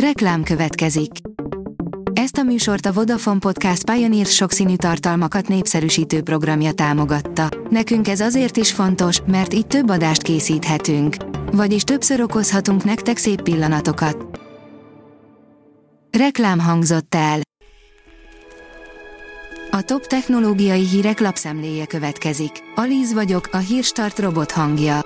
Reklám következik. Ezt a műsort a Vodafone Podcast Pioneer sokszínű tartalmakat népszerűsítő programja támogatta. Nekünk ez azért is fontos, mert így több adást készíthetünk. Vagyis többször okozhatunk nektek szép pillanatokat. Reklám hangzott el. A top technológiai hírek lapszemléje következik. Alíz vagyok, a hírstart robot hangja.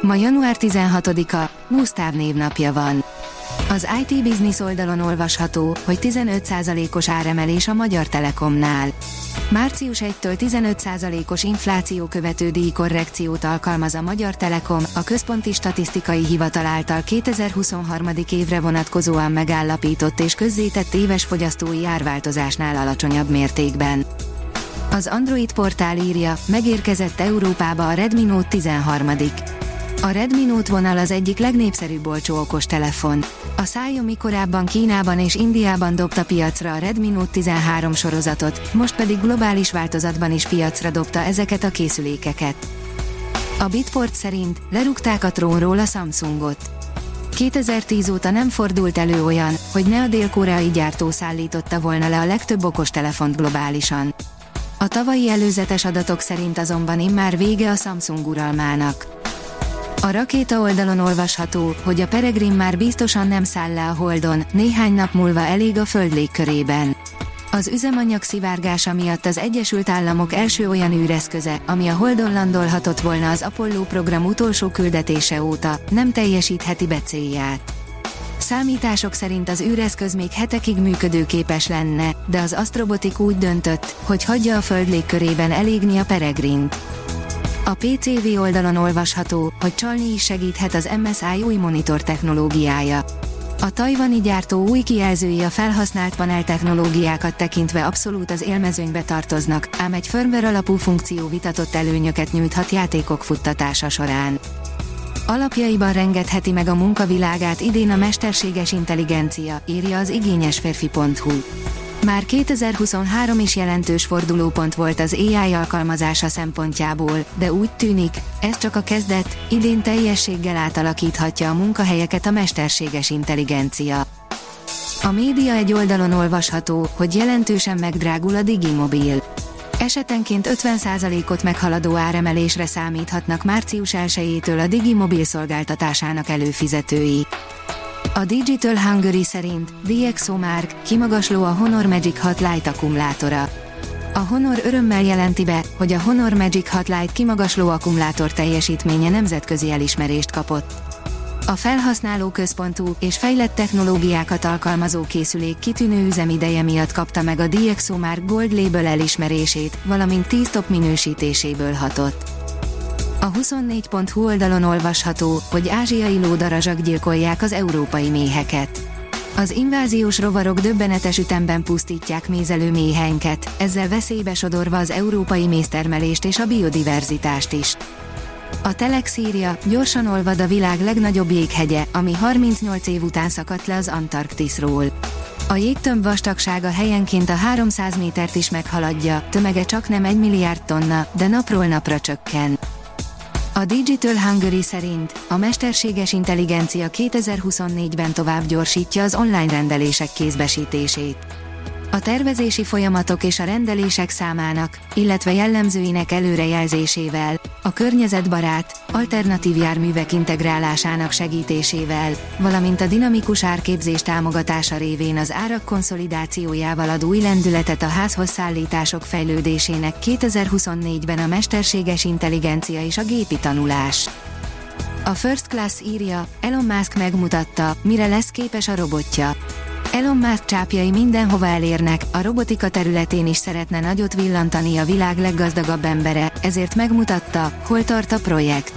Ma január 16-a, Gusztáv névnapja van. Az IT Business oldalon olvasható, hogy 15%-os áremelés a Magyar Telekomnál. Március 1-től 15%-os infláció követő díjkorrekciót alkalmaz a Magyar Telekom, a Központi Statisztikai Hivatal által 2023. évre vonatkozóan megállapított és közzétett éves fogyasztói árváltozásnál alacsonyabb mértékben. Az Android portál írja, megérkezett Európába a Redmi Note 13. A Redmi Note vonal az egyik legnépszerűbb olcsó okostelefon. A Xiaomi korábban Kínában és Indiában dobta piacra a Redmi Note 13 sorozatot, most pedig globális változatban is piacra dobta ezeket a készülékeket. A Bitport szerint lerúgták a trónról a Samsungot. 2010 óta nem fordult elő olyan, hogy ne a dél-koreai gyártó szállította volna le a legtöbb okostelefont globálisan. A tavalyi előzetes adatok szerint azonban immár vége a Samsung uralmának. A rakéta oldalon olvasható, hogy a Peregrin már biztosan nem száll le a Holdon, néhány nap múlva elég a Föld légkörében. Az üzemanyag szivárgása miatt az Egyesült Államok első olyan űreszköze, ami a Holdon landolhatott volna az Apollo program utolsó küldetése óta, nem teljesítheti be célját. Számítások szerint az űreszköz még hetekig működőképes lenne, de az Astrobotik úgy döntött, hogy hagyja a Föld légkörében elégni a Peregrint. A PCV oldalon olvasható, hogy csalni is segíthet az MSI új monitor technológiája. A tajvani gyártó új kijelzői a felhasznált panel technológiákat tekintve abszolút az élmezőnybe tartoznak, ám egy firmware alapú funkció vitatott előnyöket nyújthat játékok futtatása során. Alapjaiban rengetheti meg a munkavilágát idén a mesterséges intelligencia, írja az igényesférfi.hu. Már 2023 is jelentős fordulópont volt az AI alkalmazása szempontjából, de úgy tűnik, ez csak a kezdet, idén teljességgel átalakíthatja a munkahelyeket a mesterséges intelligencia. A média egy oldalon olvasható, hogy jelentősen megdrágul a Digimobil. Esetenként 50%-ot meghaladó áremelésre számíthatnak március 1-től a Digimobil szolgáltatásának előfizetői. A Digital Hungary szerint DxOMark kimagasló a Honor Magic 6 Lite akkumulátora. A Honor örömmel jelenti be, hogy a Honor Magic 6 Lite kimagasló akkumulátor teljesítménye nemzetközi elismerést kapott. A felhasználó központú és fejlett technológiákat alkalmazó készülék kitűnő üzemideje miatt kapta meg a DxOMark Gold Label elismerését, valamint 10 top minősítéséből hatott. A 24.hu oldalon olvasható, hogy ázsiai lódarazsak gyilkolják az európai méheket. Az inváziós rovarok döbbenetes ütemben pusztítják mézelő méheinket, ezzel veszélybe sodorva az európai méztermelést és a biodiverzitást is. A Telex írja, gyorsan olvad a világ legnagyobb jéghegye, ami 38 év után szakadt le az Antarktiszról. A jégtömb vastagsága helyenként a 300 métert is meghaladja, tömege csak nem 1 milliárd tonna, de napról napra csökken. A Digital Hungary szerint a mesterséges intelligencia 2024-ben tovább gyorsítja az online rendelések kézbesítését. A tervezési folyamatok és a rendelések számának, illetve jellemzőinek előrejelzésével, a környezetbarát, alternatív járművek integrálásának segítésével, valamint a dinamikus árképzés támogatása révén az árak konszolidációjával ad új lendületet a házhoz szállítások fejlődésének 2024-ben a mesterséges intelligencia és a gépi tanulás. A First Class írja, Elon Musk megmutatta, mire lesz képes a robotja. Elon Musk csápjai mindenhova elérnek, a robotika területén is szeretne nagyot villantani a világ leggazdagabb embere, ezért megmutatta, hol tart a projekt.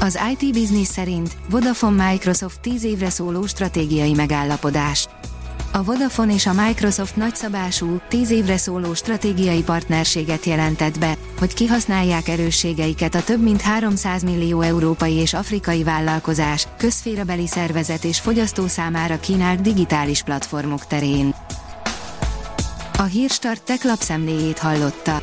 Az IT Business szerint Vodafone Microsoft 10 évre szóló stratégiai megállapodás. A Vodafone és a Microsoft nagyszabású, 10 évre szóló stratégiai partnerséget jelentett be, hogy kihasználják erősségeiket a több mint 300 millió európai és afrikai vállalkozás, közférabeli szervezet és fogyasztó számára kínált digitális platformok terén. A Hírstart tech lapszemléjét hallotta.